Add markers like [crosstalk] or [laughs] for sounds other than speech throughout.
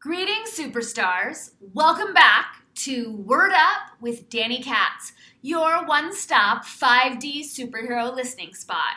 Greetings, superstars. Welcome back to Word Up with Dani Katz, your one stop 5D superhero listening spot.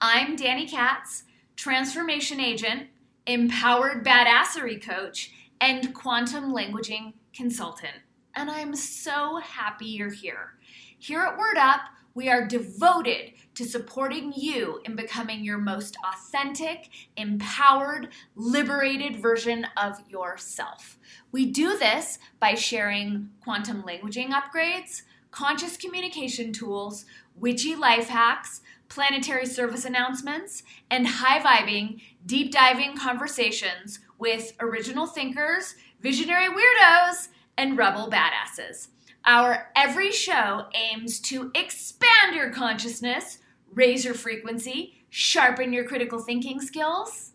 I'm Dani Katz, transformation agent, empowered badassery coach, and quantum languaging consultant. And I'm so happy you're here. Here at Word Up, we are devoted to supporting you in becoming your most authentic, empowered, liberated version of yourself. We do this by sharing quantum languaging upgrades, conscious communication tools, witchy life hacks, planetary service announcements, and high vibing, deep diving conversations with original thinkers, visionary weirdos, and rebel badasses. Our every show aims to expand your consciousness, raise your frequency, sharpen your critical thinking skills,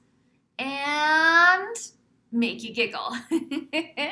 and make you giggle. [laughs]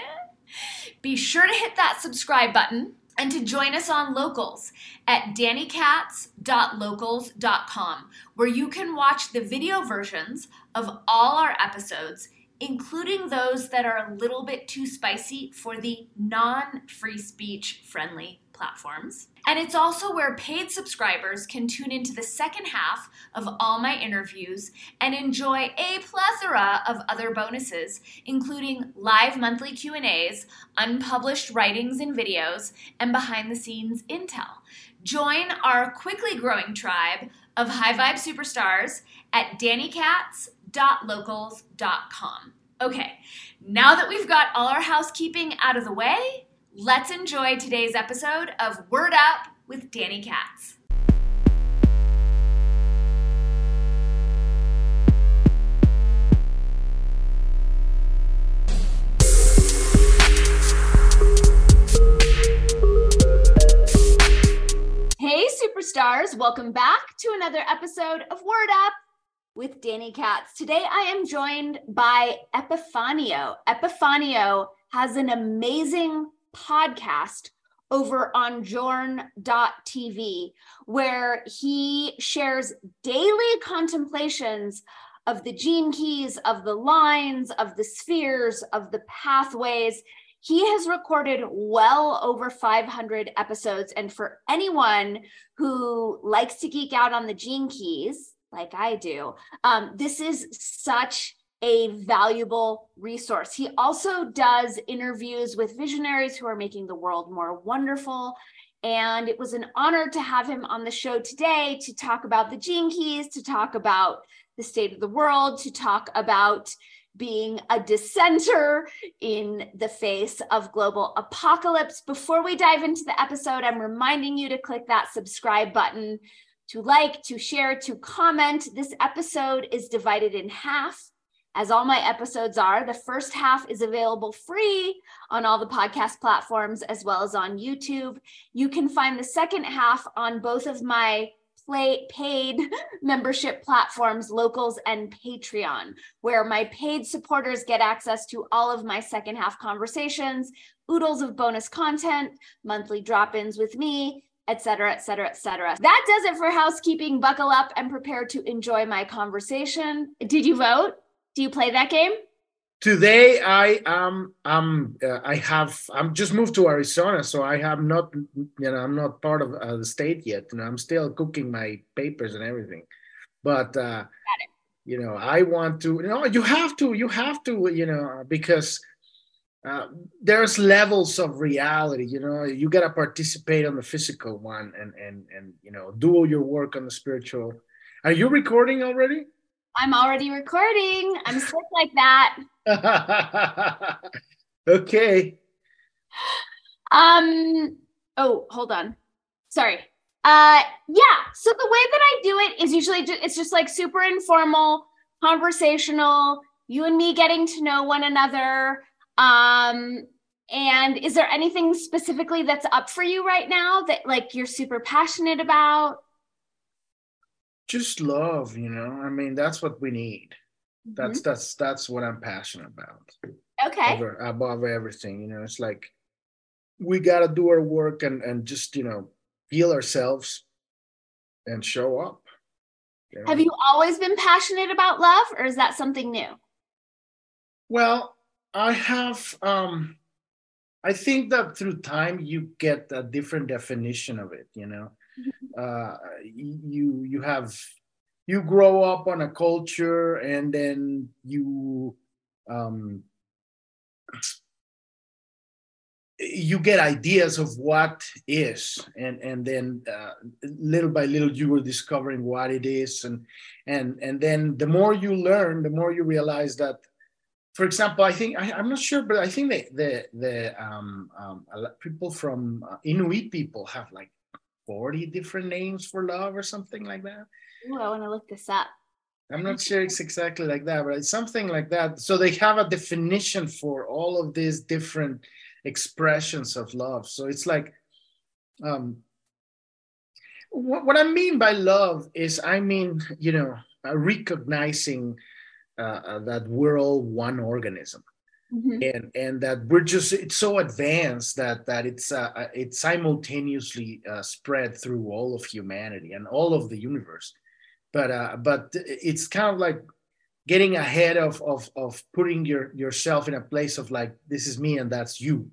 Be sure to hit that subscribe button and to join us on Locals at danikatz.locals.com, where you can watch the video versions of all our episodes including those that are a little bit too spicy for the non free speech friendly platforms. And it's also where paid subscribers can tune into the second half of all my interviews and enjoy a plethora of other bonuses, including live monthly Q&As, unpublished writings and videos, and behind the scenes intel. Join our quickly growing tribe of high vibe superstars at danikatz.locals.com. Okay, now that we've got all our housekeeping out of the way, let's enjoy today's episode of Word Up with Dani Katz. Hey, superstars, welcome back to another episode of Word Up with Dani Katz. Today I am joined by Epiphanio. Epiphanio has an amazing podcast over on journ.tv where he shares daily contemplations of the gene keys, of the lines, of the spheres, of the pathways. He has recorded well over 500 episodes. And for anyone who likes to geek out on the gene keys, like I do. Um, this is such a valuable resource. He also does interviews with visionaries who are making the world more wonderful. And it was an honor to have him on the show today to talk about the gene keys, to talk about the state of the world, to talk about being a dissenter in the face of global apocalypse. Before we dive into the episode, I'm reminding you to click that subscribe button to like, to share, to comment. This episode is divided in half, as all my episodes are. The first half is available free on all the podcast platforms as well as on YouTube. You can find the second half on both of my play, paid [laughs] membership platforms, Locals and Patreon, where my paid supporters get access to all of my second half conversations, oodles of bonus content, monthly drop ins with me, et etc., et cetera, et cetera. That does it for housekeeping. Buckle up and prepare to enjoy my conversation. Did you vote? Do you play that game? Today, I am um uh, I have I'm just moved to Arizona, so I have not you know I'm not part of uh, the state yet. You know, I'm still cooking my papers and everything, but uh, you know I want to. You know, you have to you have to you know because uh, there's levels of reality you know you got to participate on the physical one and and and you know do all your work on the spiritual. Are you recording already? I'm already recording. I'm sick like that. [laughs] Okay. Um oh hold on. Sorry. Uh yeah. So the way that i do it is usually just, it's just like super informal conversational you and me getting to know one another um, and is there anything specifically that's up for you right now that like you're super passionate about? Just love, you know. I mean, that's what we need. Mm-hmm. That's that's that's what I'm passionate about. Okay. Over, above everything, you know, it's like we gotta do our work and and just you know heal ourselves and show up. You know? Have you always been passionate about love, or is that something new? Well, I have. Um, I think that through time you get a different definition of it. You know, mm-hmm. uh, you you have you grow up on a culture and then you um, you get ideas of what is and and then uh, little by little you were discovering what it is and and and then the more you learn the more you realize that for example i think I, am not sure but i think the the the um, um people from uh, inuit people have like 40 different names for love or something like that. Ooh, i want to look this up. I'm not sure it's exactly like that but it's something like that. So they have a definition for all of these different expressions of love. So it's like, um, what, what I mean by love is, I mean, you know, uh, recognizing uh, uh, that we're all one organism. Mm-hmm. and and that we're just it's so advanced that that it's uh, uh it's simultaneously uh, spread through all of humanity and all of the universe but uh but it's kind of like getting ahead of of of putting your yourself in a place of like this is me and that's you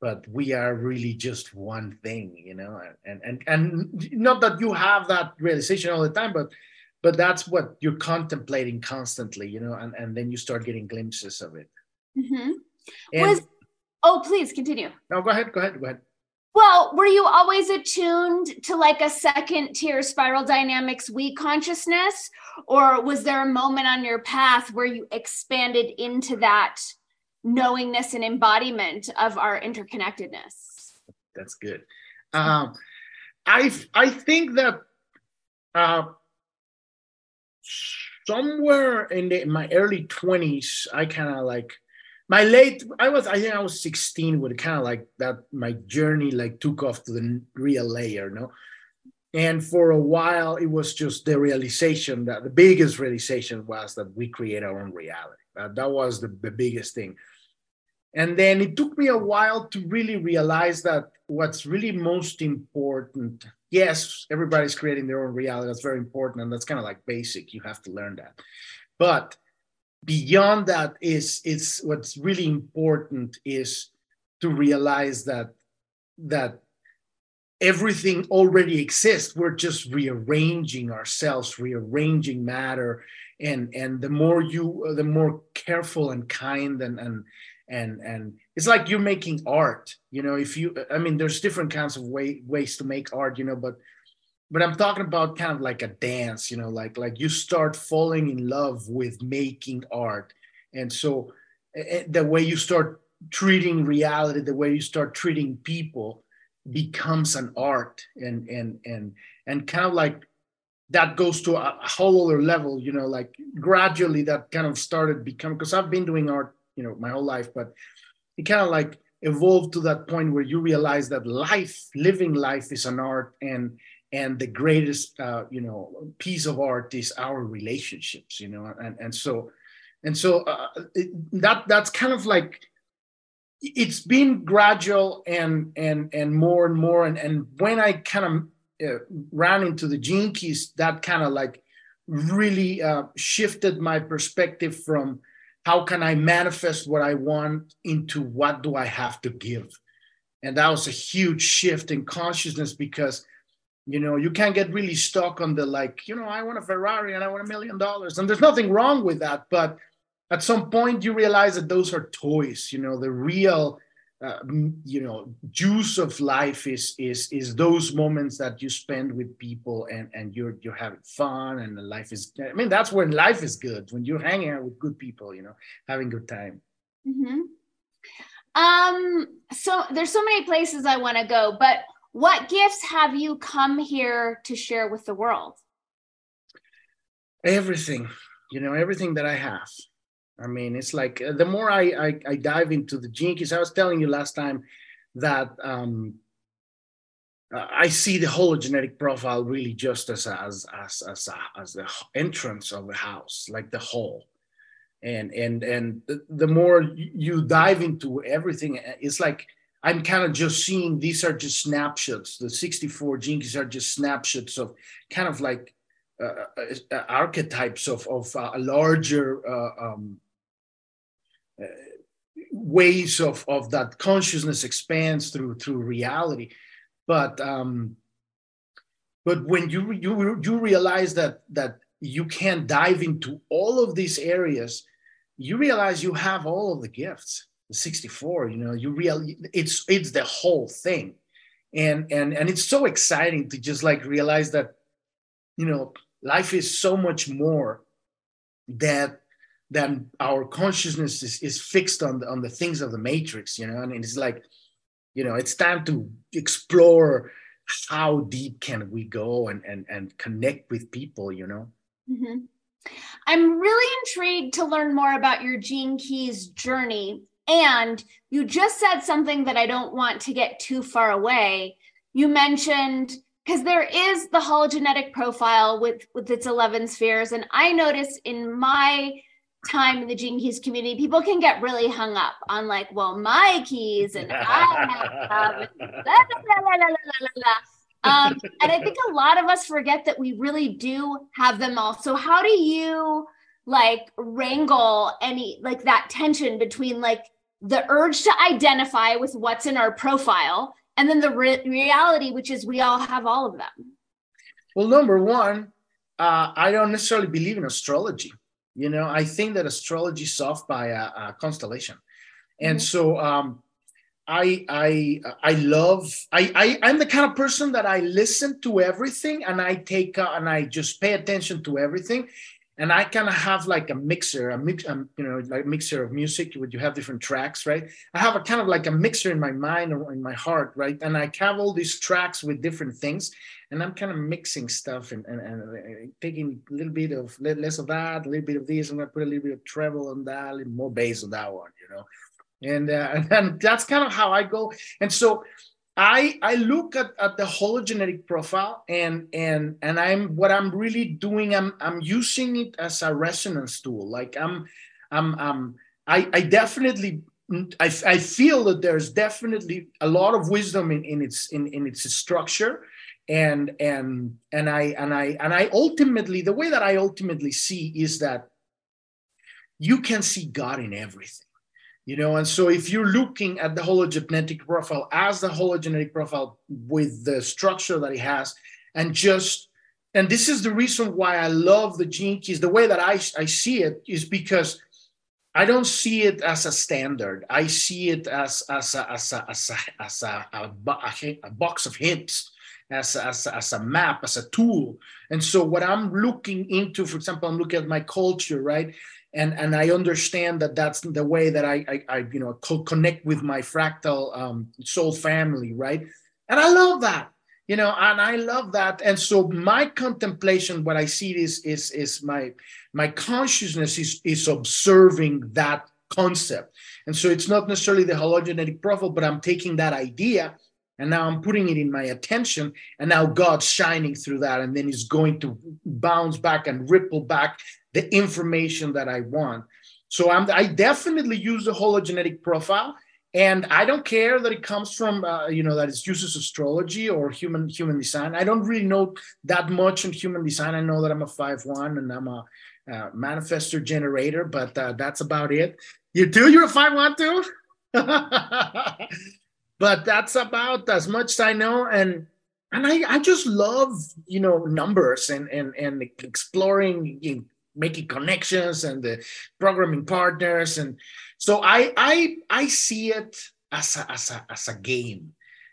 but we are really just one thing you know and and and not that you have that realization all the time but but that's what you're contemplating constantly you know and and then you start getting glimpses of it mm-hmm. and, Was, oh please continue no go ahead go ahead go ahead well, were you always attuned to like a second tier spiral dynamics we consciousness? Or was there a moment on your path where you expanded into that knowingness and embodiment of our interconnectedness? That's good. Um, I I think that uh, somewhere in, the, in my early 20s, I kind of like my late i was i think i was 16 when kind of like that my journey like took off to the real layer no? And for a while it was just the realization that the biggest realization was that we create our own reality. That, that was the, the biggest thing. And then it took me a while to really realize that what's really most important yes everybody's creating their own reality. That's very important and that's kind of like basic. You have to learn that. But beyond that is is what's really important is to realize that that everything already exists. We're just rearranging ourselves rearranging matter and and the more you the more careful and kind and and and and it's like you're making art you know if you i mean there's different kinds of way, ways to make art you know but but I'm talking about kind of like a dance, you know, like like you start falling in love with making art, and so eh, eh, the way you start treating reality, the way you start treating people, becomes an art, and and and and kind of like that goes to a whole other level, you know, like gradually that kind of started becoming because I've been doing art, you know, my whole life, but it kind of like evolved to that point where you realize that life, living life, is an art, and and the greatest uh, you know piece of art is our relationships you know and and so and so uh, it, that that's kind of like it's been gradual and and and more and more and and when i kind of uh, ran into the gene keys that kind of like really uh, shifted my perspective from how can i manifest what i want into what do i have to give? And that was a huge shift in consciousness because you know you can't get really stuck on the like you know i want a ferrari and i want a million dollars. And there's nothing wrong with that but at some point you realize that those are toys you know the real uh, you know juice of life is is is those moments that you spend with people and and you're you're having fun and the life is i mean that's when life is good when you're hanging out with good people you know having good time mm-hmm. um so there's so many places i want to go but what gifts have you come here to share with the world? Everything, you know, everything that I have. I mean, it's like uh, the more I, I, I dive into the gene keys, I was telling you last time that um, uh, I see the hologenetic profile really just as as as as, a, as the entrance of the house, like the hall. And and and the, more you dive into everything, it's like I'm kind of just seeing these are just snapshots. The 64 gene keys are just snapshots of kind of like uh, uh, uh archetypes of, of uh, larger uh, um, uh, ways of of that consciousness expands through through reality. But um but when you you you realize that that you can't dive into all of these areas you realize you have all of the gifts the 64 you know you real it's it's the whole thing. And and and it's so exciting to just like realize that you know life is so much more that than our consciousness is, is fixed on the, on the things of the matrix you know? And it's like you know it's time to explore how deep can we go and and, and connect with people you know? Mm-hmm. i'm really intrigued to learn more about your gene keys journey and you just said something that i don't want to get too far away. You mentioned because there is the hologenetic profile with with its 11 spheres and i noticed in my time in the gene keys community people can get really hung up on like well my keys and i have um, and i think a lot of us forget that we really do have them all. So how do you like wrangle any like that tension between like the urge to identify with what's in our profile and then the re- reality which is we all have all of them. Well number one uh, i don't necessarily believe in astrology. You know i think that astrology is off by a, a constellation. And mm-hmm. so um, I I I love I, I I'm the kind of person that I listen to everything and I take uh, and I just pay attention to everything and I kind of have like a mixer, a mix, um, you know, like a mixer of music. Would you have different tracks, right? I have a kind of like a mixer in my mind or in my heart, right? And I have all these tracks with different things, and I'm kind of mixing stuff and, and, and uh, taking a little bit of less of that, a little bit of this. I'm gonna put a little bit of treble on that, a little more bass on that one, you know. And uh, [laughs] and that's kind of how I go. And so I I look at, at the hologenetic profile and and and I'm what I'm really doing I'm I'm using it as a resonance tool. Like I'm I'm I'm I I definitely I, I feel that there's definitely a lot of wisdom in, in its in, in its structure. And and and I and I and I ultimately the way that I ultimately see is that you can see God in everything you know and so if you're looking at the hologenetic profile as the hologenetic profile with the structure that it has and just and this is the reason why i love the gene keys. The way that i, I see it is because i don't see it as a standard. I see it as as a as a as a, as a, a, a box of hints as a, as, a, as a map as a tool. And so what i'm looking into for example i'm looking at my culture right and and I understand that that's the way that I I, I you know co- connect with my fractal um, soul family, right? And I love that, you know, and I love that. And so my contemplation, what I see is is is my my consciousness is is observing that concept. And so it's not necessarily the hologenetic profile, but I'm taking that idea and now I'm putting it in my attention, and now God's shining through that, and then He's going to bounce back and ripple back the information that I want. So I'm, I definitely use the hologenetic profile, and I don't care that it comes from uh, you know that it uses astrology or human human design. I don't really know that much in human design. I know that I'm a five one and I'm a uh, manifestor generator, but uh, that's about it. You too? You're a five one too? [laughs] but that's about as much as I know. And and I, I just love you know numbers and and and exploring making connections and the programming partners. And so I I I see it as a as a as a game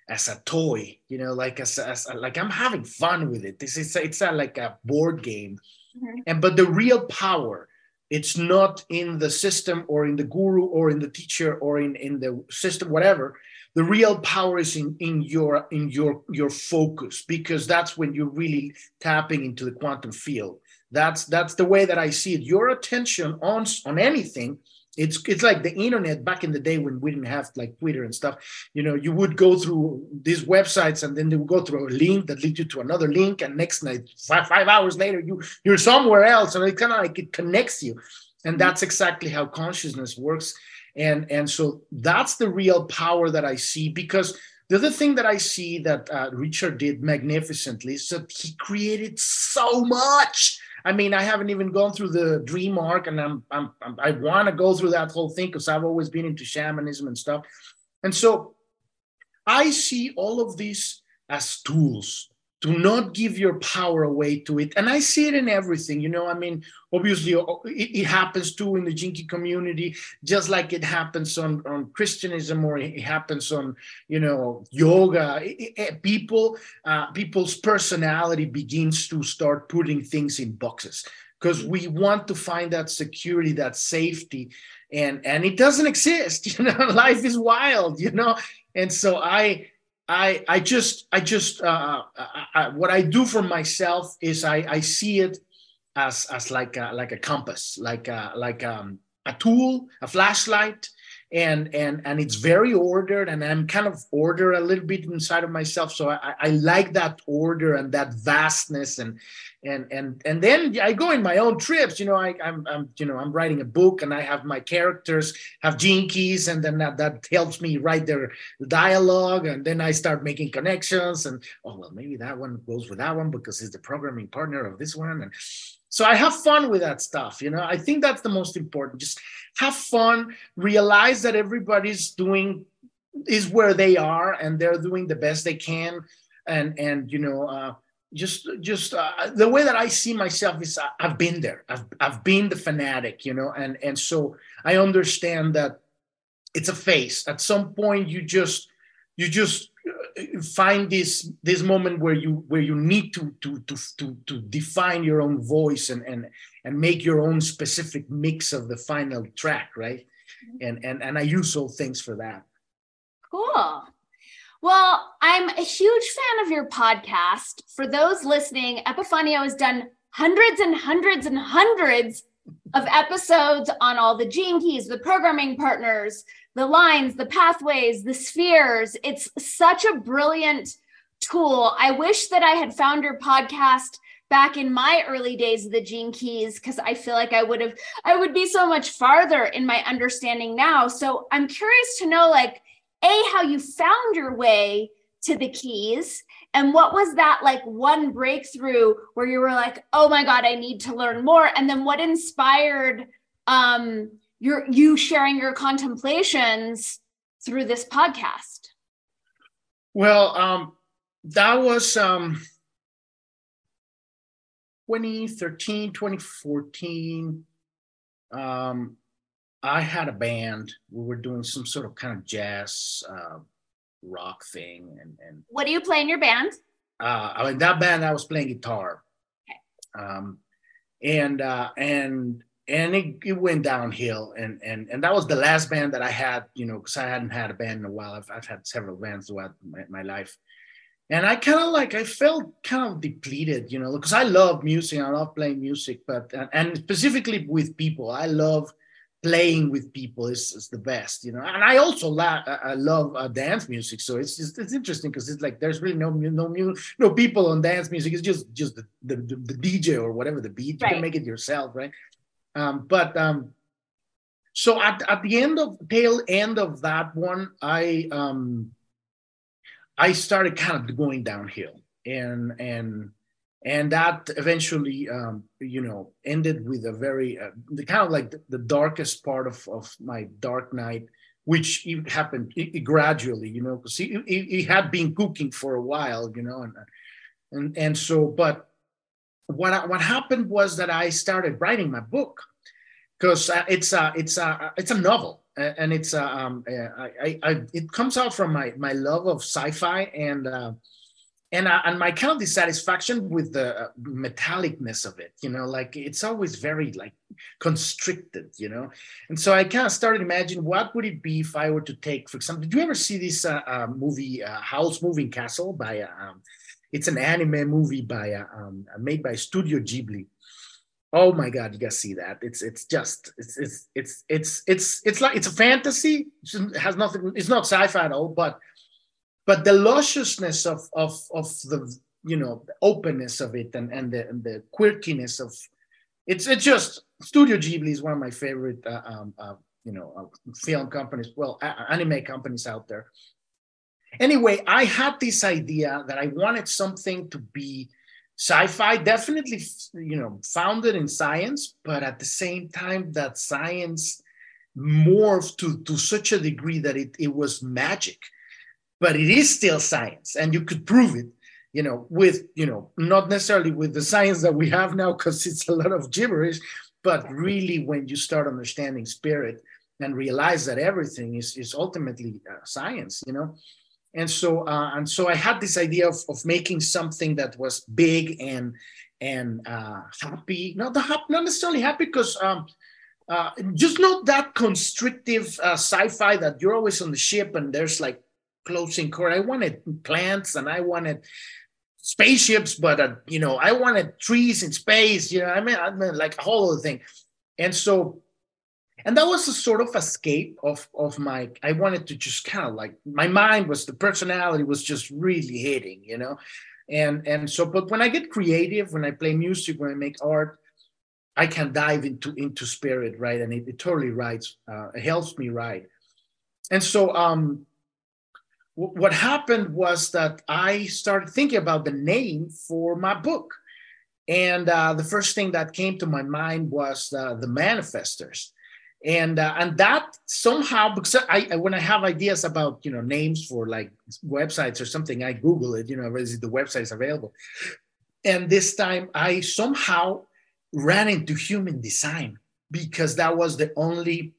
as a toy you know like as, as like I'm having fun with it. This is it's a, like a board game. Mm-hmm. and but the real power it's not in the system or in the guru or in the teacher or in in the system whatever. The real power is in, in your in your your focus because that's when you're really tapping into the quantum field that's that's the way that i see it. Your attention on on anything it's it's like the internet back in the day when we didn't have like twitter and stuff. You know you would go through these websites and then they would go through a link that leads you to another link and next night five, five hours later you you're somewhere else and it kind of like it connects you. And that's exactly how consciousness works. And and so that's the real power that i see because the other thing that I see that uh, Richard did magnificently is that he created so much. I mean, I haven't even gone through the dream arc, and I'm, I'm, I'm i want to go through that whole thing because I've always been into shamanism and stuff. And so I see all of these as tools do not give your power away to it. And i see it in everything you know i mean obviously it, happens too in the Key community just like it happens on, on christianism or it happens on you know yoga. It, it, people uh, people's personality begins to start putting things in boxes because we want to find that security that safety and and it doesn't exist [laughs] you know life is wild you know? And so i I I just I just uh, I, I, what I do for myself is I I see it as as like a, like a compass, like a, like um, a tool, a flashlight, and and and it's very ordered, and I'm kind of ordered a little bit inside of myself, so I, I like that order and that vastness and and and and then I go in my own trips. You know, I, I'm I'm you know I'm writing a book and I have my characters have keys, and then that, that helps me write their dialogue, and then I start making connections. And oh well, maybe that one goes with that one because he's the programming partner of this one, and so I have fun with that stuff. You know, I think that's the most important. Just have fun, realize that everybody's doing is where they are, and they're doing the best they can, and and you know. Uh, just just uh, the way that i see myself is I, have been there I've, I've been the fanatic you know and and so i understand that it's a phase at some point you just you just uh, find this this moment where you where you need to to to to, to define your own voice and and and make your own specific mix of the final track right mm-hmm. and and and i use all things for that cool well, I'm a huge fan of your podcast. For those listening, Epiphanio has done hundreds and hundreds and hundreds of episodes on all the gene keys, the programming partners, the lines, the pathways, the spheres. It's such a brilliant tool. I wish that I had found your podcast back in my early days of the gene keys because I feel like I would have I would be so much farther in my understanding now. So I'm curious to know like a how you found your way to the keys and what was that like one breakthrough where you were like oh my god i need to learn more and then what inspired um your you sharing your contemplations through this podcast well um that was um 2013 2014 um I had a band. We were doing some sort of kind of jazz uh, rock thing. And, and what do you play in your band? Uh, I mean, that band I was playing guitar. Okay. Um, and uh, and and it, it went downhill. And and and that was the last band that I had. You know, because I hadn't had a band in a while. I've I've had several bands throughout my, my life. And I kind of like I felt kind of depleted, you know, because I love music. I love playing music, but and, and specifically with people. I love playing with people is, is the best, you know. And I also la- I love uh, dance music, so it's just it's interesting because it's like there's really no no no people on dance music. It's just just the, the, the DJ or whatever the beat. You right. can make it yourself, right? Um, but um, so at at the end of tail end of that one, I um, I started kind of going downhill, and and and that eventually um, you know ended with a very uh, the kind of like the, the, darkest part of, of my dark night which happened gradually you know because he, he, he, had been cooking for a while you know and and and so but what what happened was that i started writing my book because uh, it's a it's a it's a novel and it's a, um, I, I, I, it comes out from my my love of sci-fi and uh, and uh, and my kind of dissatisfaction with the uh, metallicness of it you know like it's always very like constricted you know? And so i kind of started imagining what would it be if i were to take for example did you ever see this uh, uh, movie uh, howl's moving castle by uh, um, it's an anime movie by um, made by studio ghibli oh my god you gotta see that it's it's just it's it's it's it's it's, it's like it's a fantasy it has nothing it's not sci-fi at all but but the lusciousness of of of the you know the openness of it and and the, and the quirkiness of it's it's just Studio Ghibli is one of my favorite uh, um, uh, you know uh, film companies, well anime companies out there. anyway, I had this idea that I wanted something to be sci-fi, definitely, you know, founded in science, but at the same time that science morphed to, to such a degree that it, it was magic. But it is still science, and you could prove it, you know, with, you know, not necessarily with the science that we have now, because it's a lot of gibberish, but really when you start understanding spirit and realize that everything is, is ultimately uh, science, you know, and so uh, and so I had this idea of, of making something that was big and and uh, happy. Not the hap- not necessarily happy because um, uh, just not that constrictive uh, sci-fi that you're always on the ship and there's like closing core. I wanted plants and I wanted spaceships, but uh, you know I wanted trees in space. You know I mean I mean like a whole other thing. And so and that was a sort of escape of of my i wanted to just kind of like my mind was the personality was just really hitting you know? And and so but when i get creative when i play music when i make art i can dive into into spirit right? And it, it totally writes uh, it helps me write. And so um what happened was that i started thinking about the name for my book. And uh, the first thing that came to my mind was uh, the manifestors and uh, and that somehow because I, I, when I have ideas about you know names for like websites or something, I Google it. You know, is the website is available. And this time, I somehow ran into human design because that was the only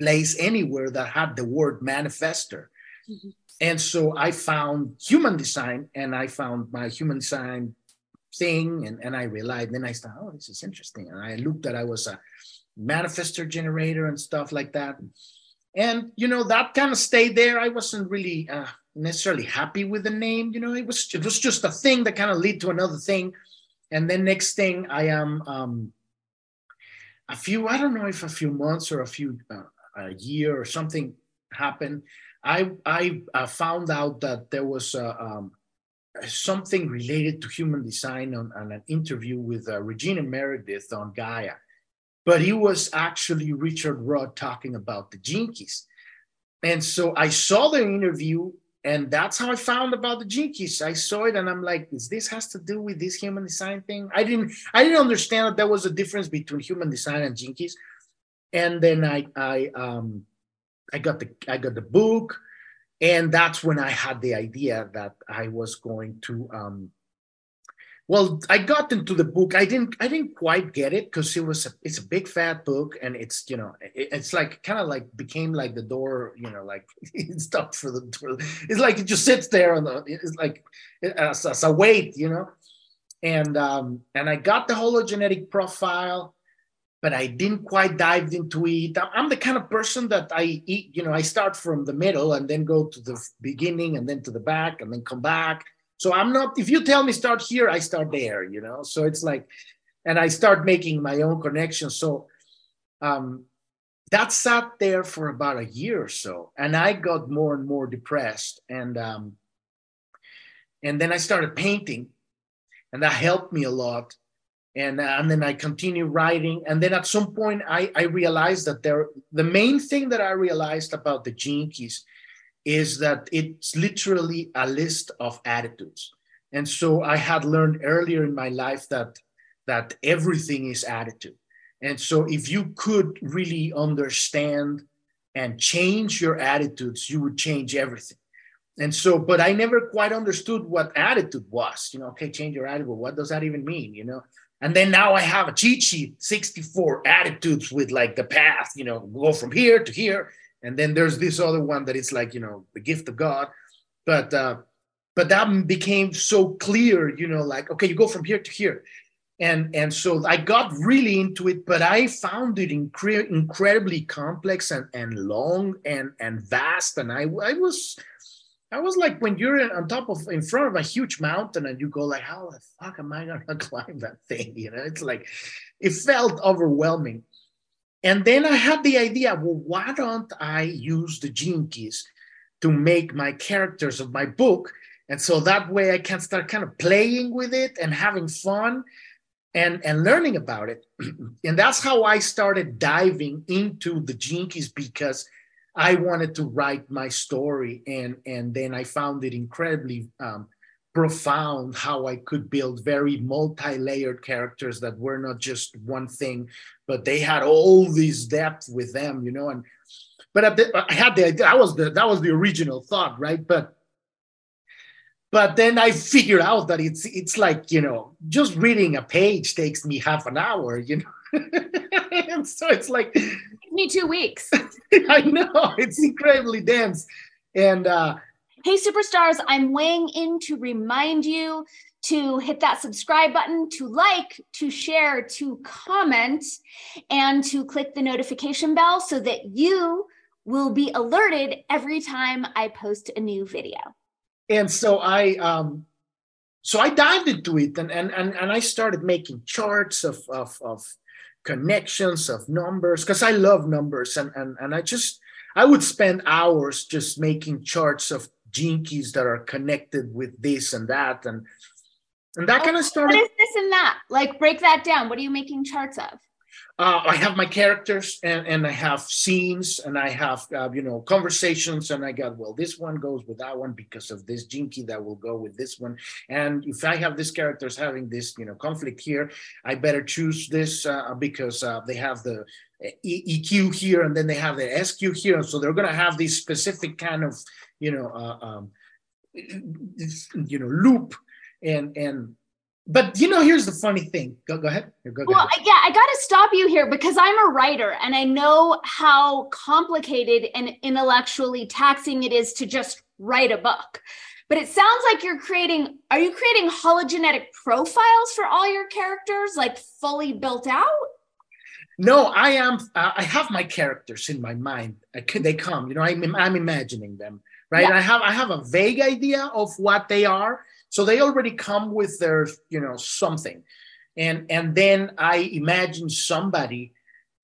place anywhere that had the word manifester. Mm-hmm. And so I found human design, and I found my human design thing, and, and I realized. Then I thought, oh, this is interesting. And I looked at I was a manifestor generator and stuff like that. And you know that kind of stayed there. I wasn't really uh, necessarily happy with the name. You know, it was it was just a thing that kind of lead to another thing, and then next thing I am um, a few I don't know if a few months or a few uh, a year or something happened. I I uh, found out that there was uh, um, something related to human design on, on an interview with uh, Regina Meredith on Gaia but he was actually Richard Rudd talking about the Gene Keys. And so I saw the interview, and that's how I found about the Gene Keys. I saw it, and I'm like, "Is this has to do with this human design thing?" I didn't, I didn't understand that there was a difference between human design and Gene Keys. And then I, I, um, I got the, I got the book, and that's when I had the idea that I was going to um, well i got into the book i didn't i didn't quite get it because it was a, it's a big fat book and it's you know it, it's like kind of like became like the door you know like [laughs] it's for the it's like it just sits there on the it's like as, as a weight you know and um and i got the hologenetic profile but I didn't quite dive into it. I'm the kind of person that I eat, you know, I start from the middle and then go to the beginning and then to the back and then come back. So I'm not, if you tell me start here, I start there, you know? So it's like, and I start making my own connections. So um, that sat there for about a year or so. And I got more and more depressed. And, um, and then I started painting and that helped me a lot. And, uh, and then I continued writing. And then at some point I, I realized that there, the main thing that I realized about the Keys is that it's literally a list of attitudes. And so I had learned earlier in my life that that everything is attitude. And so if you could really understand and change your attitudes, you would change everything. And so, but I never quite understood what attitude was. You know, okay, change your attitude. What does that even mean? You know, and then now I have a cheat sheet, 64 attitudes with like the path, you know, go from here to here and then there's this other one that it's like you know the gift of god but uh but that became so clear you know like okay you go from here to here and and so i got really into it but i found it incre- incredibly complex and and long and and vast and i i was I was like when you're on top of in front of a huge mountain and you go like, how the fuck am I gonna [laughs] climb that thing? You know, it's like it felt overwhelming. And then I had the idea well, why don't I use the gene keys to make my characters of my book? And so that way I can start kind of playing with it and having fun and, and learning about it. [clears throat] and that's how I started diving into the gene keys because I wanted to write my story, and and then I found it incredibly um, profound how I could build very multi-layered characters that were not just one thing, but they had all this depth with them, you know. And but I had the idea. That was the that was the original thought, right? But but then I figured out that it's it's like you know just reading a page takes me half an hour, you know. [laughs] and so it's like me two weeks. [laughs] I know it's incredibly dense, and uh, Hey, superstars, I'm weighing in to remind you to hit that subscribe button, to like, to share, to comment, and to click the notification bell so that you will be alerted every time I post a new video. And so I um so I dived into it and and and, and I started making charts of of, of connections of numbers because I love numbers and, and and I just I would spend hours just making charts of gene keys that are connected with this and that and and that oh, kind of started what is this and that? Like break that down. What are you making charts of? Uh, I have my characters and, and I have scenes and I have uh, you know conversations and I got well this one goes with that one because of this gene key that will go with this one. And if I have these characters having this you know conflict here I better choose this uh, because uh, they have the EQ here and then they have the SQ here. And so they're going to have this specific kind of you know uh, um, you know loop and and but you know here's the funny thing. Go, go ahead. Go, well ahead. yeah i got to stop you here because i'm a writer and i know how complicated and intellectually taxing it is to just write a book. But it sounds like you're creating are you creating hologenetic profiles for all your characters like fully built out? No i am uh, i have my characters in my mind. I, they come you know i'm, I'm imagining them right? Yeah. I have I have a vague idea of what they are, so they already come with their you know something, and and then I imagine somebody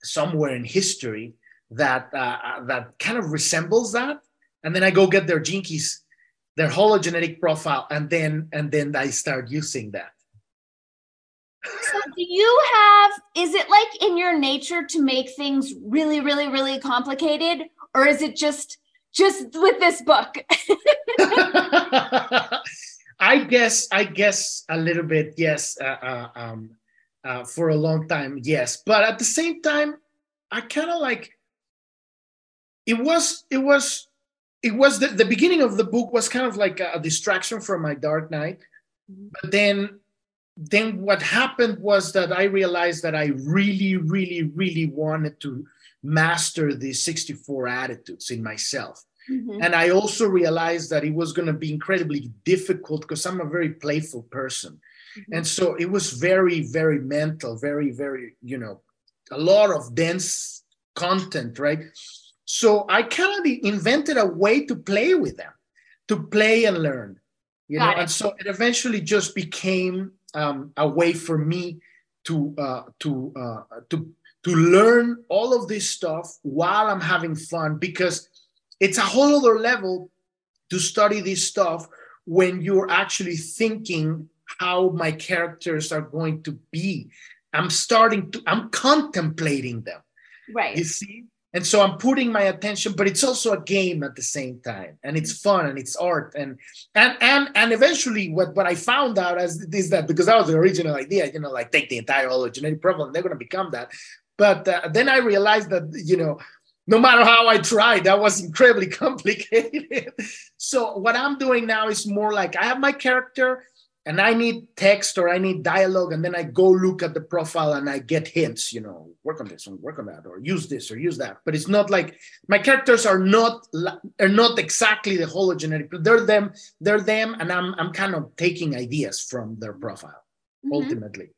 somewhere in history that uh, that kind of resembles that, and then I go get their gene keys, their hologenetic profile, and then and then I start using that. So do you have is it like in your nature to make things really really really complicated or is it just just with this book? [laughs] I guess, I guess a little bit, yes. Uh, uh, um, uh, for a long time, yes. But at the same time, I kind of like. It was, it was, it was the, the beginning of the book was kind of like a, a distraction from my Dark night. mm-hmm. but then then what happened was that I realized that I really, really, really wanted to master these 64 attitudes in myself. Mm-hmm. And I also realized that it was going to be incredibly difficult because I'm a very playful person. Mm-hmm. And so it was very, very mental, very, very, you know, a lot of dense content, right? So I kind of invented a way to play with them, to play and learn, you Got know. It. And so it eventually just became um, a way for me to uh, to uh, to to learn all of this stuff while I'm having fun because it's a whole other level to study this stuff when you're actually thinking how my characters are going to be. I'm starting to, I'm contemplating them. Right. You see? And so I'm putting my attention, but it's also a game at the same time. And it's fun and it's art. And and and and eventually what, what I found out as is that because that was the original idea, you know, like take the entire hologenetic problem, they're gonna become that. But uh, then I realized that, you know, no matter how I tried, that was incredibly [laughs] complicated. so what I'm doing now is more like I have my character and I need text or I need dialogue, and then I go look at the profile and I get hints, you know, work on this and work on that, or use this or use that. But it's not like my characters are not are not exactly the hologenetic. They're them, they're them, and I'm I'm kind of taking ideas from their profile mm-hmm. ultimately.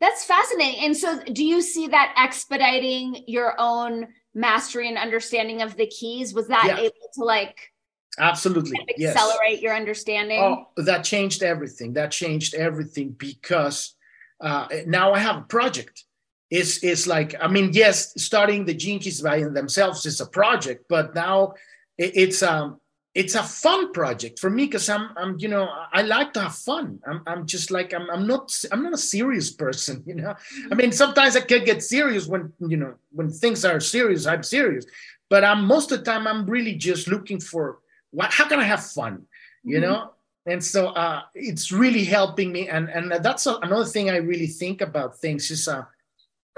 That's fascinating. And so, do you see that expediting your own mastery and understanding of the keys was that yeah. able to like absolutely accelerate yes. your understanding oh that changed everything that changed everything because uh, now i have a project it's it's like i mean yes starting the keys by themselves is a project but now it's um it's a fun project for me because I'm, I'm, you know, I like to have fun. I'm, I'm just like, I'm, I'm not, I'm not a serious person, [laughs] you know. I mean, sometimes I can get serious when, you know, when things are serious. I'm serious, but I'm most of the time I'm really just looking for what how can I have fun, you mm-hmm. know? And so uh, it's really helping me. And and that's a, another thing I really think about things is uh,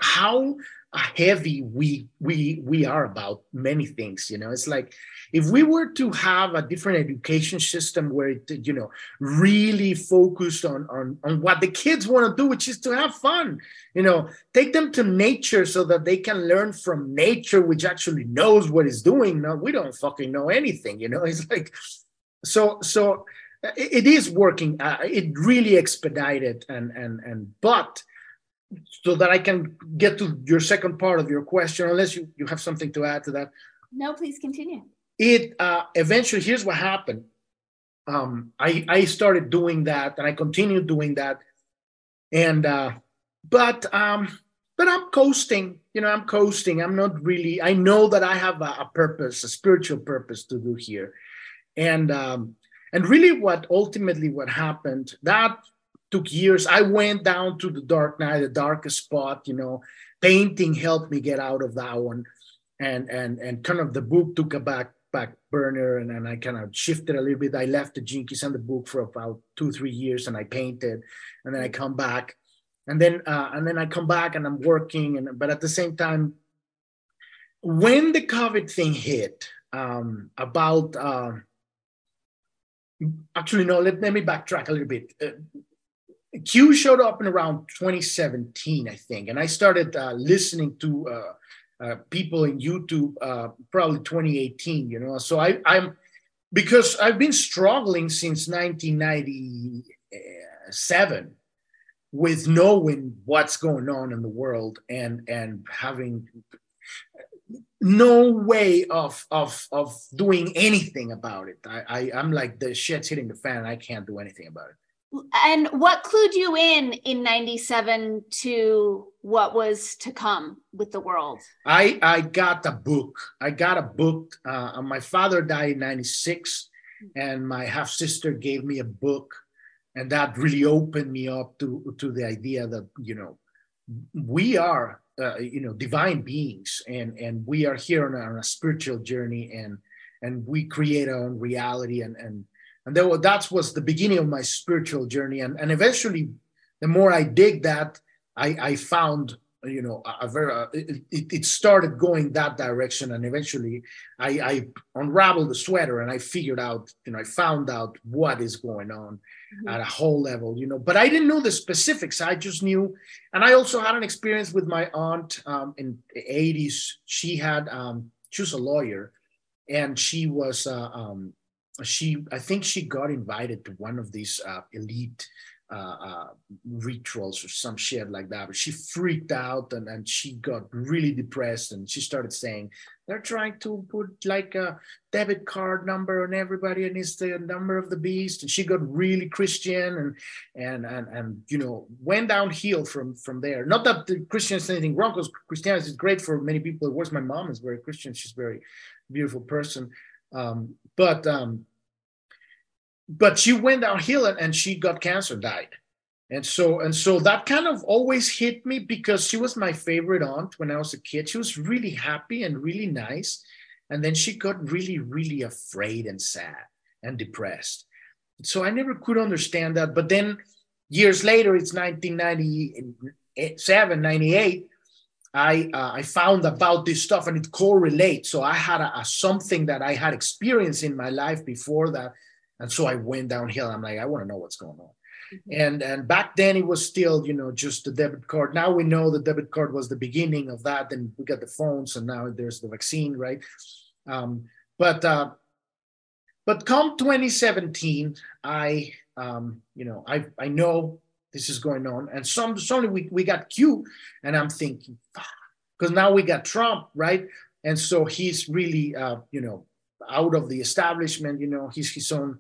how heavy we we we are about many things you know? It's like if we were to have a different education system where it you know really focused on on, on what the kids want to do which is to have fun you know take them to nature so that they can learn from nature which actually knows what it's doing. Now we don't fucking know anything you know? [laughs] It's like so so it, it is working. Uh, it really expedited and and and but so that I can get to your second part of your question, unless you, you have something to add to that. No, please continue. It uh, eventually, here's what happened. Um, I, I started doing that and I continued doing that. And, uh, but, um, but I'm coasting, you know, I'm coasting. I'm not really, I know that I have a, a purpose, a spiritual purpose to do here. And, um, and really what ultimately what happened, that took years. I went down to the dark night, the darkest spot, you know, painting helped me get out of that one. And and and kind of the book took a back back burner and then I kind of shifted a little bit. I left the Gene Keys and the book for about two, three years and I painted and then I come back. And then uh, and then I come back and I'm working and but at the same time, when the COVID thing hit, um, about uh, actually no, let, let me backtrack a little bit. Uh, Q showed up in around 2017, I think, and I started uh, listening to uh, uh, people in YouTube uh, probably 2018. You know, so I, I'm because I've been struggling since 1997 with knowing what's going on in the world and and having no way of of of doing anything about it. I, I I'm like the shit's hitting the fan. I can't do anything about it and what clued you in in 97 to what was to come with the world? I i got a book. I got a book uh, my father died in 96 and my half sister gave me a book and that really opened me up to to the idea that you know we are uh, you know divine beings and and we are here on on a spiritual journey and and we create our own reality and and and that, that was the beginning of my spiritual journey. And, and eventually the more i dig that i, I found you know a, a very uh, it, it, started going that direction. And eventually I, I unraveled the sweater and i figured out you know i found out what is going on mm-hmm. at a whole level you know. But i didn't know the specifics. I just knew. And i also had an experience with my aunt um, in the 80s she had um, she was a lawyer and she was uh, um, she i think she got invited to one of these uh, elite uh, uh, rituals or some shit like that but she freaked out and, and she got really depressed and she started saying they're trying to put like a debit card number on everybody and it's the number of the beast. And she got really christian and and and, and you know went downhill from from there. Not that the christian is anything wrong because christianity is great for many people. It works. My mom is very christian. She's a very beautiful person. Um, but um, but she went downhill and, and she got cancer, died. And so and so that kind of always hit me because she was my favorite aunt when I was a kid. She was really happy and really nice. And then she got really, really afraid and sad and depressed. So I never could understand that. But then years later, it's 1997, 98. I uh, I found about this stuff and it correlates. So I had a, a, something that I had experienced in my life before that and so I went downhill. I'm like, I want to know what's going on. Mm-hmm. And and back then it was still, you know, just the debit card. Now we know the debit card was the beginning of that. Then we got the phones, and now there's the vaccine, right? Um, but uh, but come 2017, I um, you know, I I know this is going on, and some suddenly we we got Q, and I'm thinking, because now we got Trump, right? And so he's really, uh, you know, out of the establishment. You know, he's his own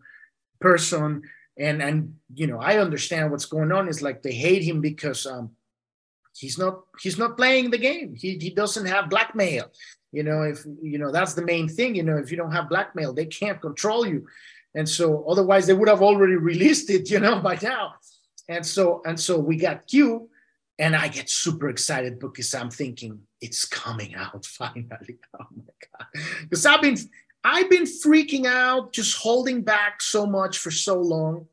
person, and and you know, I understand what's going on. Is like they hate him because um, he's not he's not playing the game. He he doesn't have blackmail. You know, if you know that's the main thing. You know, if you don't have blackmail, they can't control you, and so otherwise they would have already [laughs] released it. You know, by now. And so and so we got Q, and I get super excited because I'm thinking it's coming out [laughs] finally. Oh my god! Because I've been I've been freaking out, just holding back so much for so long,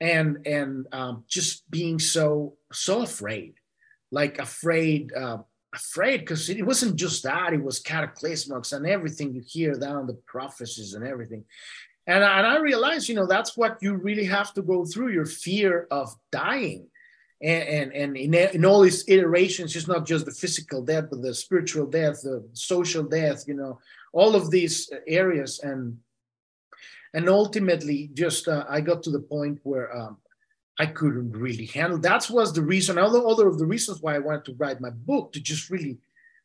and and um, just being so so afraid, like afraid. Uh, afraid because it wasn't just that it was cataclysmics and everything you hear down the prophecies and everything and, and i realized you know that's what you really have to go through your fear of dying and and, and in, in all these iterations it's not just the physical death but the spiritual death the social death you know all of these areas and and ultimately just uh, i got to the point where um, i couldn't really handle that was the reason although other of the reasons why i wanted to write my book to just really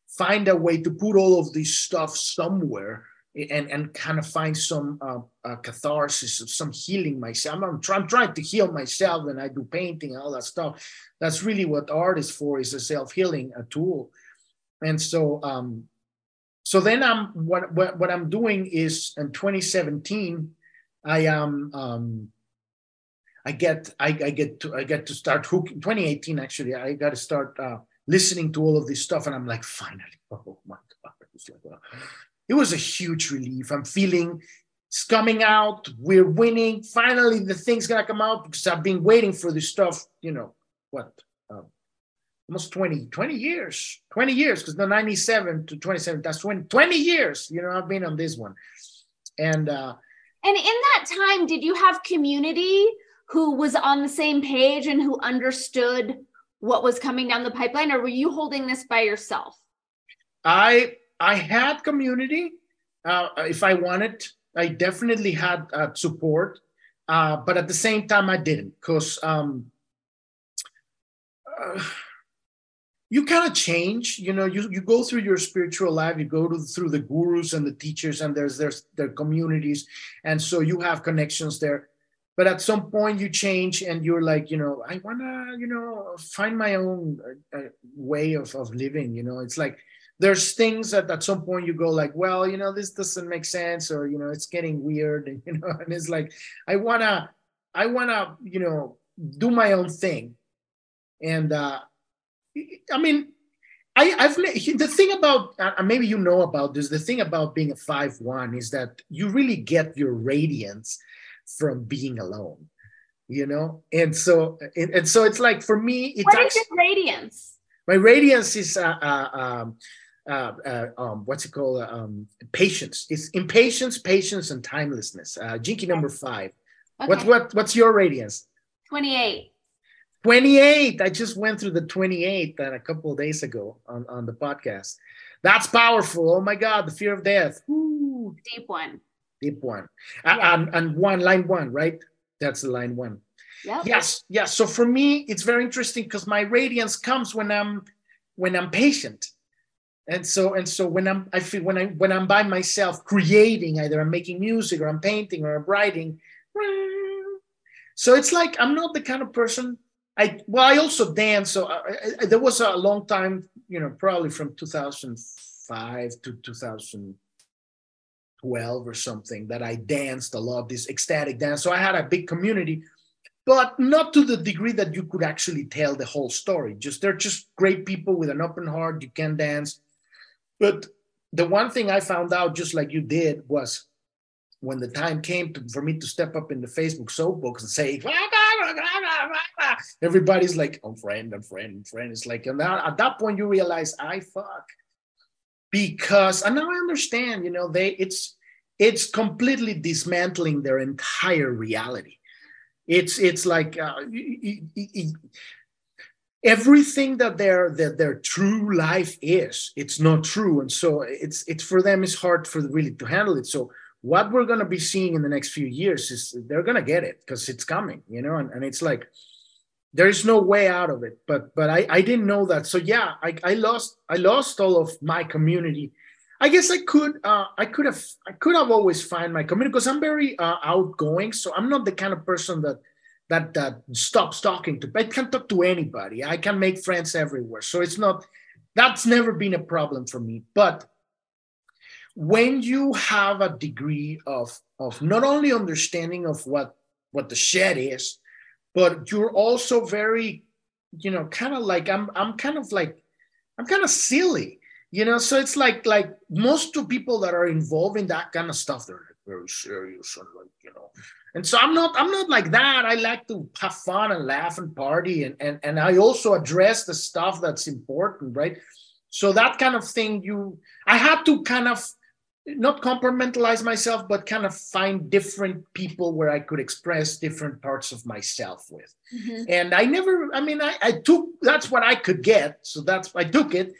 find a way to put all of this stuff somewhere and and kind of find some uh, uh, catharsis, some healing myself. I'm, try, I'm, trying to heal myself, and I do painting and all that stuff. That's really what art is for: is a self healing a tool. And so, um, so then I'm what, what what I'm doing is in 2017, I am um, I get I, I get to I get to start hooking 2018 actually I got to start uh, listening to all of this stuff and I'm like finally oh my god like, uh, it was a huge relief. I'm feeling it's coming out. We're winning. Finally, the thing's gonna come out because I've been waiting for this stuff. You know what? Almost 20, 20 years, 20 years, because the 97 to 27, that's 20, 20 years. You know, I've been on this one. And uh and in that time, did you have community who was on the same page and who understood what was coming down the pipeline, or were you holding this by yourself? I I had community. Uh, if I wanted, I definitely had uh, support, uh, but at the same time, I didn't because um, uh, you kind of change. You know, you you go through your spiritual life, you go to, through the gurus and the teachers, and there's there's their communities, and so you have connections there. But at some point, you change, and you're like, you know, I wanna, you know, find my own uh, uh, way of of living. You know, it's like there's things that at some point you go like well you know this doesn't make sense or you know it's getting weird and [laughs] you know and it's like i want to i want to you know do my own thing and uh i mean I, I've the thing about uh, maybe you know about this. The thing about being a five one is that you really get your radiance from being alone, you know. And so and, and so it's like for me, it's what is your radiance? My radiance is uh, uh, um, uh, uh, um, what's it called? Uh, um, patience. It's impatience, patience, and timelessness. Uh, Gene number five. Okay. What what what's your radiance? Twenty eight. 28. I just went through the 28 that a couple of days ago on, on the podcast. That's powerful. Oh my God, the fear of death. Ooh. Deep one. Deep one. Yeah. And, and one, line one, right? That's the line one. Yep. Yes, yes. So for me, it's very interesting because my radiance comes when I'm when I'm patient and so and so when i'm i feel when i when i'm by myself creating either i'm making music or i'm painting or i'm writing so it's like i'm not the kind of person i well i also dance so I, I, there was a long time you know probably from 2005 to 2012 or something that i danced a lot this ecstatic dance. So i had a big community but not to the degree that you could actually tell the whole story. Just they're just great people with an open heart you can dance. But the one thing I found out, just like you did, was when the time came to, for me to step up in the Facebook soapbox and say, everybody's like, I'm friend, I'm friend, I'm friend. It's like, and at that point you realize, I fuck. Because, and now I understand, you know, they, it's, it's completely dismantling their entire reality. It's, it's like, uh, everything that their that their true life is it's not true and so it's it's for them it's hard for really to handle it so what we're going to be seeing in the next few years is they're going to get it because it's coming you know and, and it's like there's no way out of it but but i i didn't know that so yeah i i lost i lost all of my community i guess i could uh i could have i could have always find my community because i'm very uh, outgoing so i'm not the kind of person that that that stops talking to. I can talk to anybody. I can make friends everywhere. So it's not that's never been a problem for me. But when you have a degree of of not only understanding of what what the shed is, but you're also very you know, kind of like I'm I'm kind of like I'm kind of silly, you know. So it's like like most of people that are involved in that kind of stuff, they're like very serious and like you know. And so I'm not I'm not like that. I like to have fun and laugh and party, and and and I also address the stuff that's important, right? So that kind of thing, you I had to kind of not compartmentalize myself, but kind of find different people where I could express different parts of myself with. Mm-hmm. And I never, I mean, I, I, took that's what I could get, so that's I took it.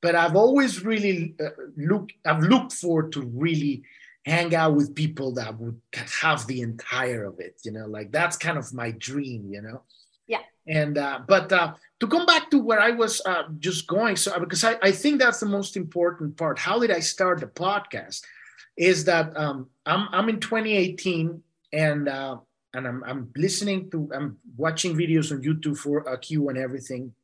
But I've always really uh, looked, I've looked forward to really hang out with people that would have the entire of it, you know, like that's kind of my dream, you know. And uh, but uh, to come back to where I was uh, just going, so because I, I think that's the most important part. How did I start the podcast? Is that um, I'm I'm in 2018 and uh, and I'm I'm listening to I'm watching videos on YouTube for a Q and everything,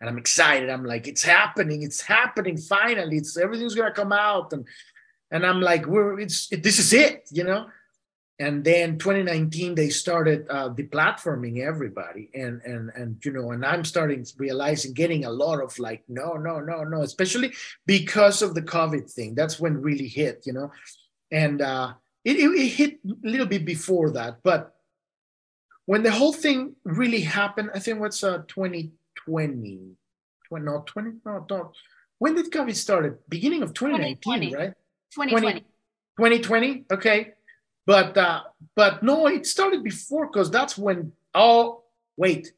and I'm excited. I'm like, it's happening, it's happening finally. It's everything's gonna come out, and and I'm like, we're it's it, this is it, you know and then 2019 they started uh, deplatforming everybody. And and and you know and i'm starting realizing getting a lot of like no no no no especially because of the covid thing. That's when really hit you know? And uh it, it, it hit a little bit before that. But when the whole thing really happened i think what's uh 2020 20, no 20 no, no. When did covid started? Beginning of 2019 2020. right? 2020 2020 okay but uh, but no, it started before because that's when. Oh wait.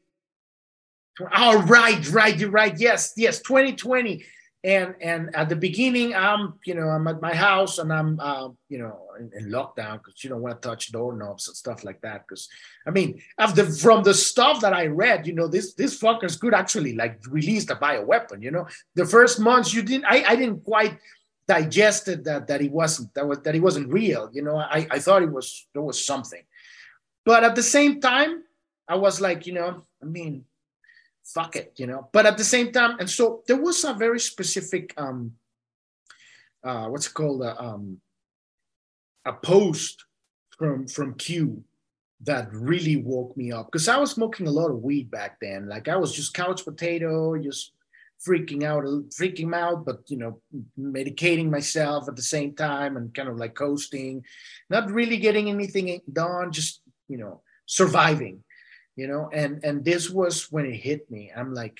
Oh right, right, right. Yes, yes, 2020. And and at the beginning, I'm you know I'm at my house and I'm uh, you know in, in lockdown because you don't want to touch doorknobs and stuff like that. Because I mean, after from the stuff that I read, you know, this this fuckers could actually like release the bioweapon. You know, the first months you didn't, I I didn't quite digested that that he wasn't that was that he wasn't real. You know, I I thought it was there was something, but at the same time, I was like, you know, I mean, fuck it, you know. But at the same time, and so there was a very specific um, uh, what's it called uh, um, a post from from Q that really woke me up because I was smoking a lot of weed back then. Like I was just couch potato, just freaking out, freaking out, but you know, medicating myself at the same time and kind of like coasting, not really getting anything done, just you know, surviving, you know. And and this was when it hit me. I'm like,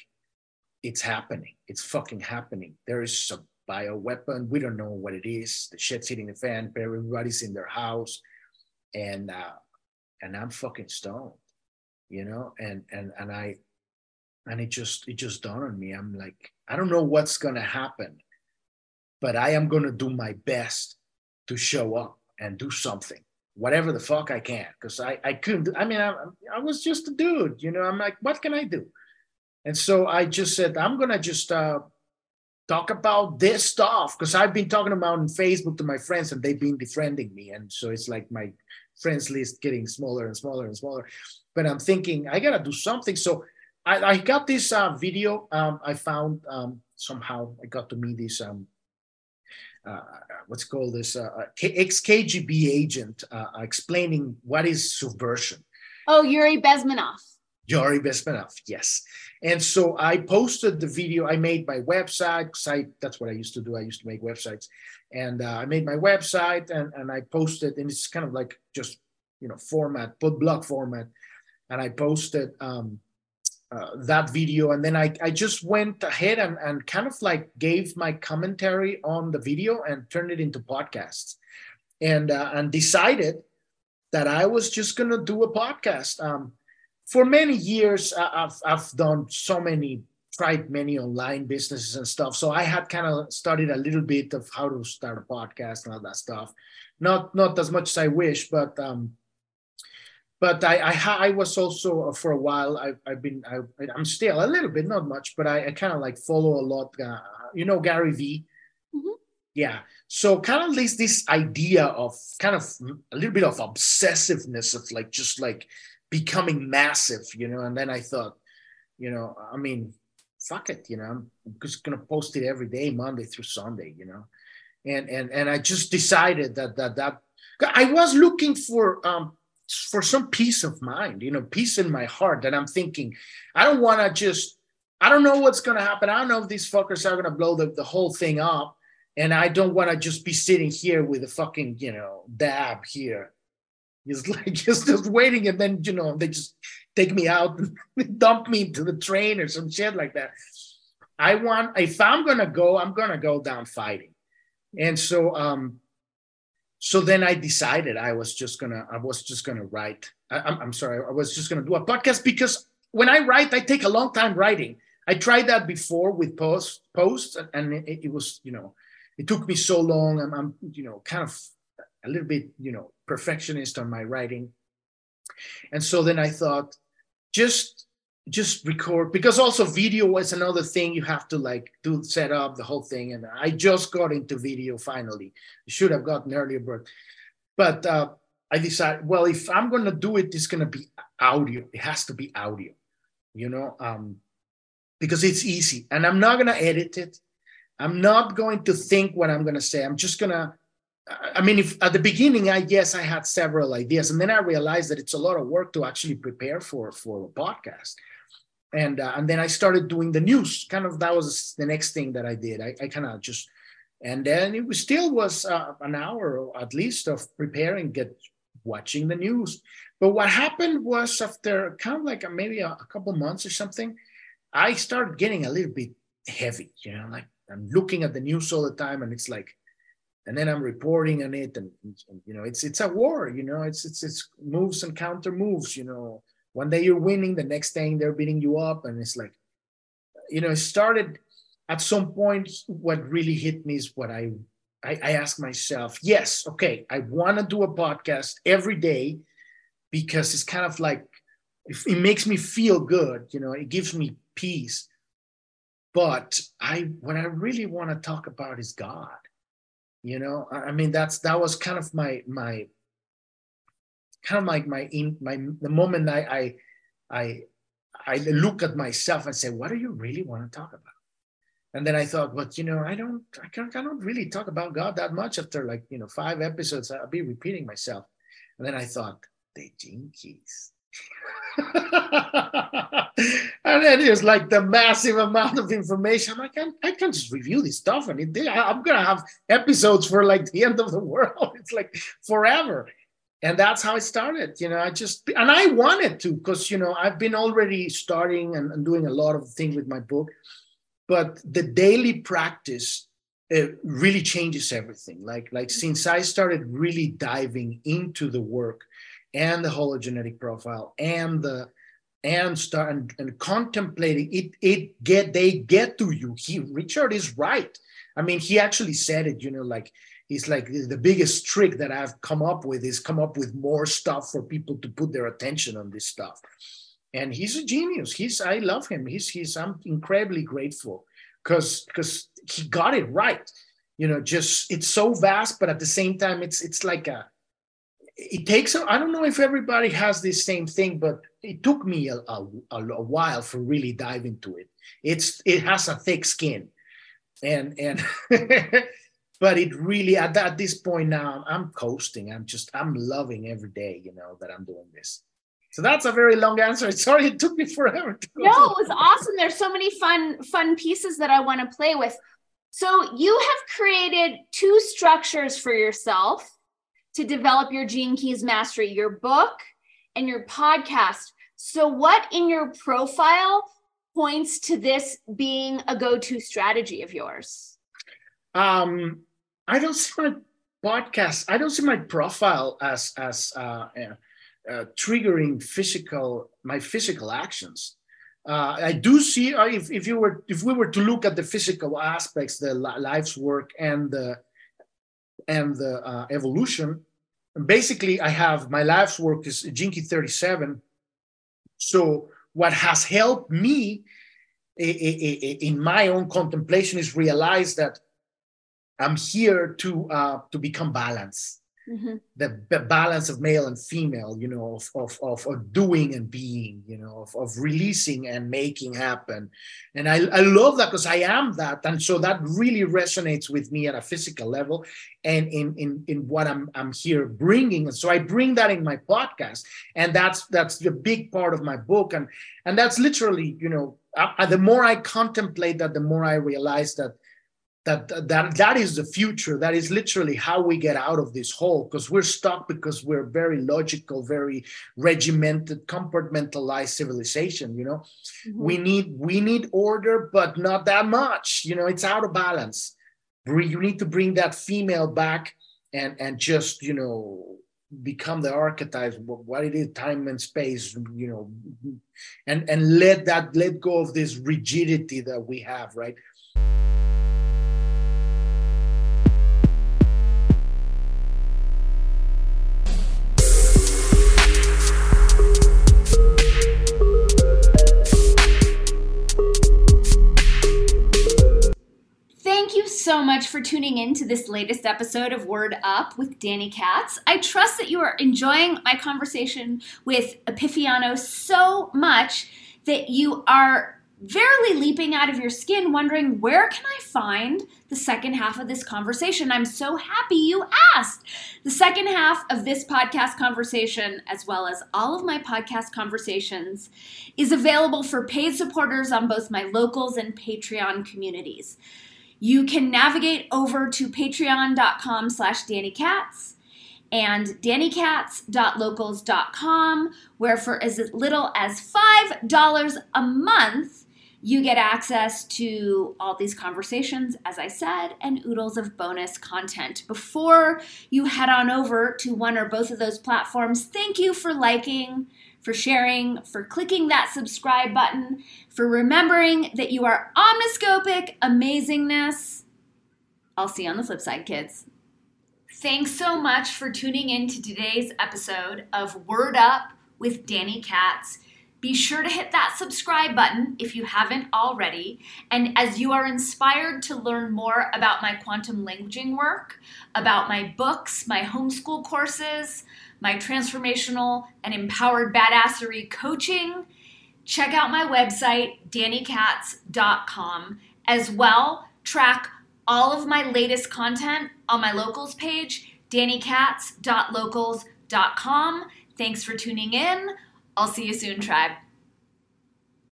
it's happening. It's fucking happening. There is a bio weapon. We don't know what it is. The shit's hitting the fan. Everybody's in their house, and uh, and I'm fucking stoned, you know. And and and I and it just it just dawned on me. I'm like i don't know what's to happen but i am to do my best to show up and do something whatever the fuck i can because i i couldn't do, i mean I, I was just a dude you know i'm like what can i do? And so i just said i'm to just uh talk about this stuff because i've been talking about on facebook to my friends and they've been befriending me. And so it's like my friends list getting smaller and smaller and smaller. But i'm thinking i gotta do something. So I, I got this uh, video um, I found um, somehow. I got to meet this um, uh, what's called this uh, uh ex KGB agent uh, explaining what is subversion. Oh, Yuri Bezmenov. Yuri Bezmenov, yes. And so I posted the video. I made my website I that's what I used to do. I used to make websites, and uh, I made my website and and I posted, and it's kind of like just you know format, put blog format, and I posted. Um, uh, that video and then I, I just went ahead and, and kind of like gave my commentary on the video and turned it into podcasts and uh, and decided that I was just gonna do a podcast. Um, for many years, I've I've done so many tried many online businesses and stuff. So I had kind of studied a little bit of how to start a podcast and all that stuff. Not not as much as I wish, but um, but I I, I was also uh, for a while I, I've been I, I'm still a little bit not much but I, I kind of like follow a lot uh, you know Gary V mm-hmm. yeah. So kind of this this idea of kind of a little bit of obsessiveness of like just like becoming massive you know? And then I thought you know I mean fuck it you know? I'm just gonna post it every day Monday through Sunday you know? And and and I just decided that that that I was looking for um for some peace of mind, you know, peace in my heart that I'm thinking, I don't want to just, I don't know what's going to happen. I don't know if these fuckers are going to blow the, the whole thing up. And I don't want to just be sitting here with a fucking, you know, dab here. It's [laughs] like just, just waiting. And then, you know, they just take me out and [laughs] dump me into the train or some shit like that. I want, if I'm going to go, I'm going to go down fighting. And so, um, so then I decided I was just gonna I was just gonna write. I, I'm, I'm sorry, I was just gonna do a podcast because when I write, I take a long time writing. I tried that before with post posts, and it, it was you know it took me so long. I'm, I'm you know kind of a little bit you know perfectionist on my writing, and so then I thought just just record because also video was another thing you have to like do set up the whole thing and i just got into video finally. Should have gotten earlier but but uh, i decided well if i'm to do it it's to be audio. It has to be audio you know um because it's easy and i'm not to edit it. I'm not going to think what i'm to say. I'm just to I mean, if at the beginning, I guess I had several ideas, and then I realized that it's a lot of work to actually prepare for for a podcast and uh, and then I started doing the news. Kind of that was the next thing that I did. I, I kind of just and then it was still was uh, an hour at least of preparing, get watching the news. But what happened was after kind of like a, maybe a, a couple months or something, I started getting a little bit heavy. You know, like I'm looking at the news all the time, and it's like and then I'm reporting on it, and, and, you know, it's it's a war. You know, it's it's it's moves and counter moves. You know, one day you're winning, the next day they're beating you up. And it's like, you know, it started at some point. What really hit me is what I, I, I ask myself, yes, okay, I want to do a podcast every day because it's kind of like, it makes me feel good, you know, it gives me peace. But I, what I really want to talk about is God. You know, I mean, that's that was kind of my my kind of like my in my the moment I I I I look at myself and say, what do you really want to talk about? And then I thought, but you know, I don't I can't I don't really talk about God that much after like you know five episodes. I'll be repeating myself. And then I thought, the Keys. [laughs] and then it's like the massive amount of information. I'm like, I, I can just review this stuff, and it, I'm gonna have episodes for like the end of the world. [laughs] It's like forever and that's how it started you know i just and i wanted to because you know i've been already starting and, and, doing a lot of things with my book but the daily practice really changes everything. Like like mm-hmm. since i started really diving into the work and the hologenetic profile and the and start and, and contemplating it it get they get to you. He richard is right. I mean he actually said it you know like he's like the biggest trick that I've come up with is come up with more stuff for people to put their attention on this stuff. And he's a genius. He's I love him. He's he's I'm incredibly grateful because because he got it right. You know, just it's so vast, but at the same time, it's it's like a it takes I don't know if everybody has this same thing, but it took me a, a, a while for really dive into it. It's it has a thick skin, and and [laughs] but it really at, at this point now i'm coasting. I'm just i'm loving every day you know that i'm doing this. So that's a very long answer. [laughs] Sorry it took me forever to no it was awesome. There's so many fun fun pieces that i want to play with. So you have created two structures for yourself to develop your gene keys mastery your book and your podcast. So what in your profile points to this being a go-to strategy of yours? Um I don't see my podcast. I don't see my profile as as uh, uh, triggering physical my physical actions. Uh, I do see uh, if, if you were if we were to look at the physical aspects, the life's work and the and the uh, evolution. Basically, I have my life's work is Gene Key 37. So what has helped me in my own contemplation is realize that I'm here to uh, to become balanced. mm-hmm. the, the, balance of male and female, you know, of, of, of, of doing and being, you know, of, of releasing and making happen. And I, I love that because I am that. And so that really resonates with me at a physical level and in, in, in what I'm, I'm here bringing. And so I bring that in my podcast. And that's, that's the big part of my book. And, and that's literally, you know, I, the more I contemplate that, the more I realize that that that that is the future. That is literally how we get out of this hole because we're stuck because we're very logical very regimented compartmentalized civilization you know? Mm-hmm. we need we need order but not that much you know? It's out of balance. You need to bring that female back and and just you know become the archetypes what it is time and space you know? And and let that let go of this rigidity that we have right so much for tuning in to this latest episode of Word Up with Dani Katz. I trust that you are enjoying my conversation with Epiphanio so much that you are verily leaping out of your skin, wondering where can I find the second half of this conversation? I'm so happy you asked. The second half of this podcast conversation, as well as all of my podcast conversations, is available for paid supporters on both my locals and Patreon communities. You can navigate over to patreon.com slash Dani Katz and danikatz.locals.com, where for as little as $5 a month, you get access to all these conversations, as I said, and oodles of bonus content. Before you head on over to one or both of those platforms, thank you for liking, for sharing, for clicking that subscribe button, for remembering that you are omniscopic amazingness. I'll see you on the flip side, kids. Thanks so much for tuning in to today's episode of Word Up with Dani Katz. Be sure to hit that subscribe button if you haven't already. And as you are inspired to learn more about my quantum languaging work, about my books, my homeschool courses, my transformational and empowered badassery coaching, check out my website, danikatz.com. As well, track all of my latest content on my locals page, danikatz.locals.com. Thanks for tuning in. I'll see you soon, tribe.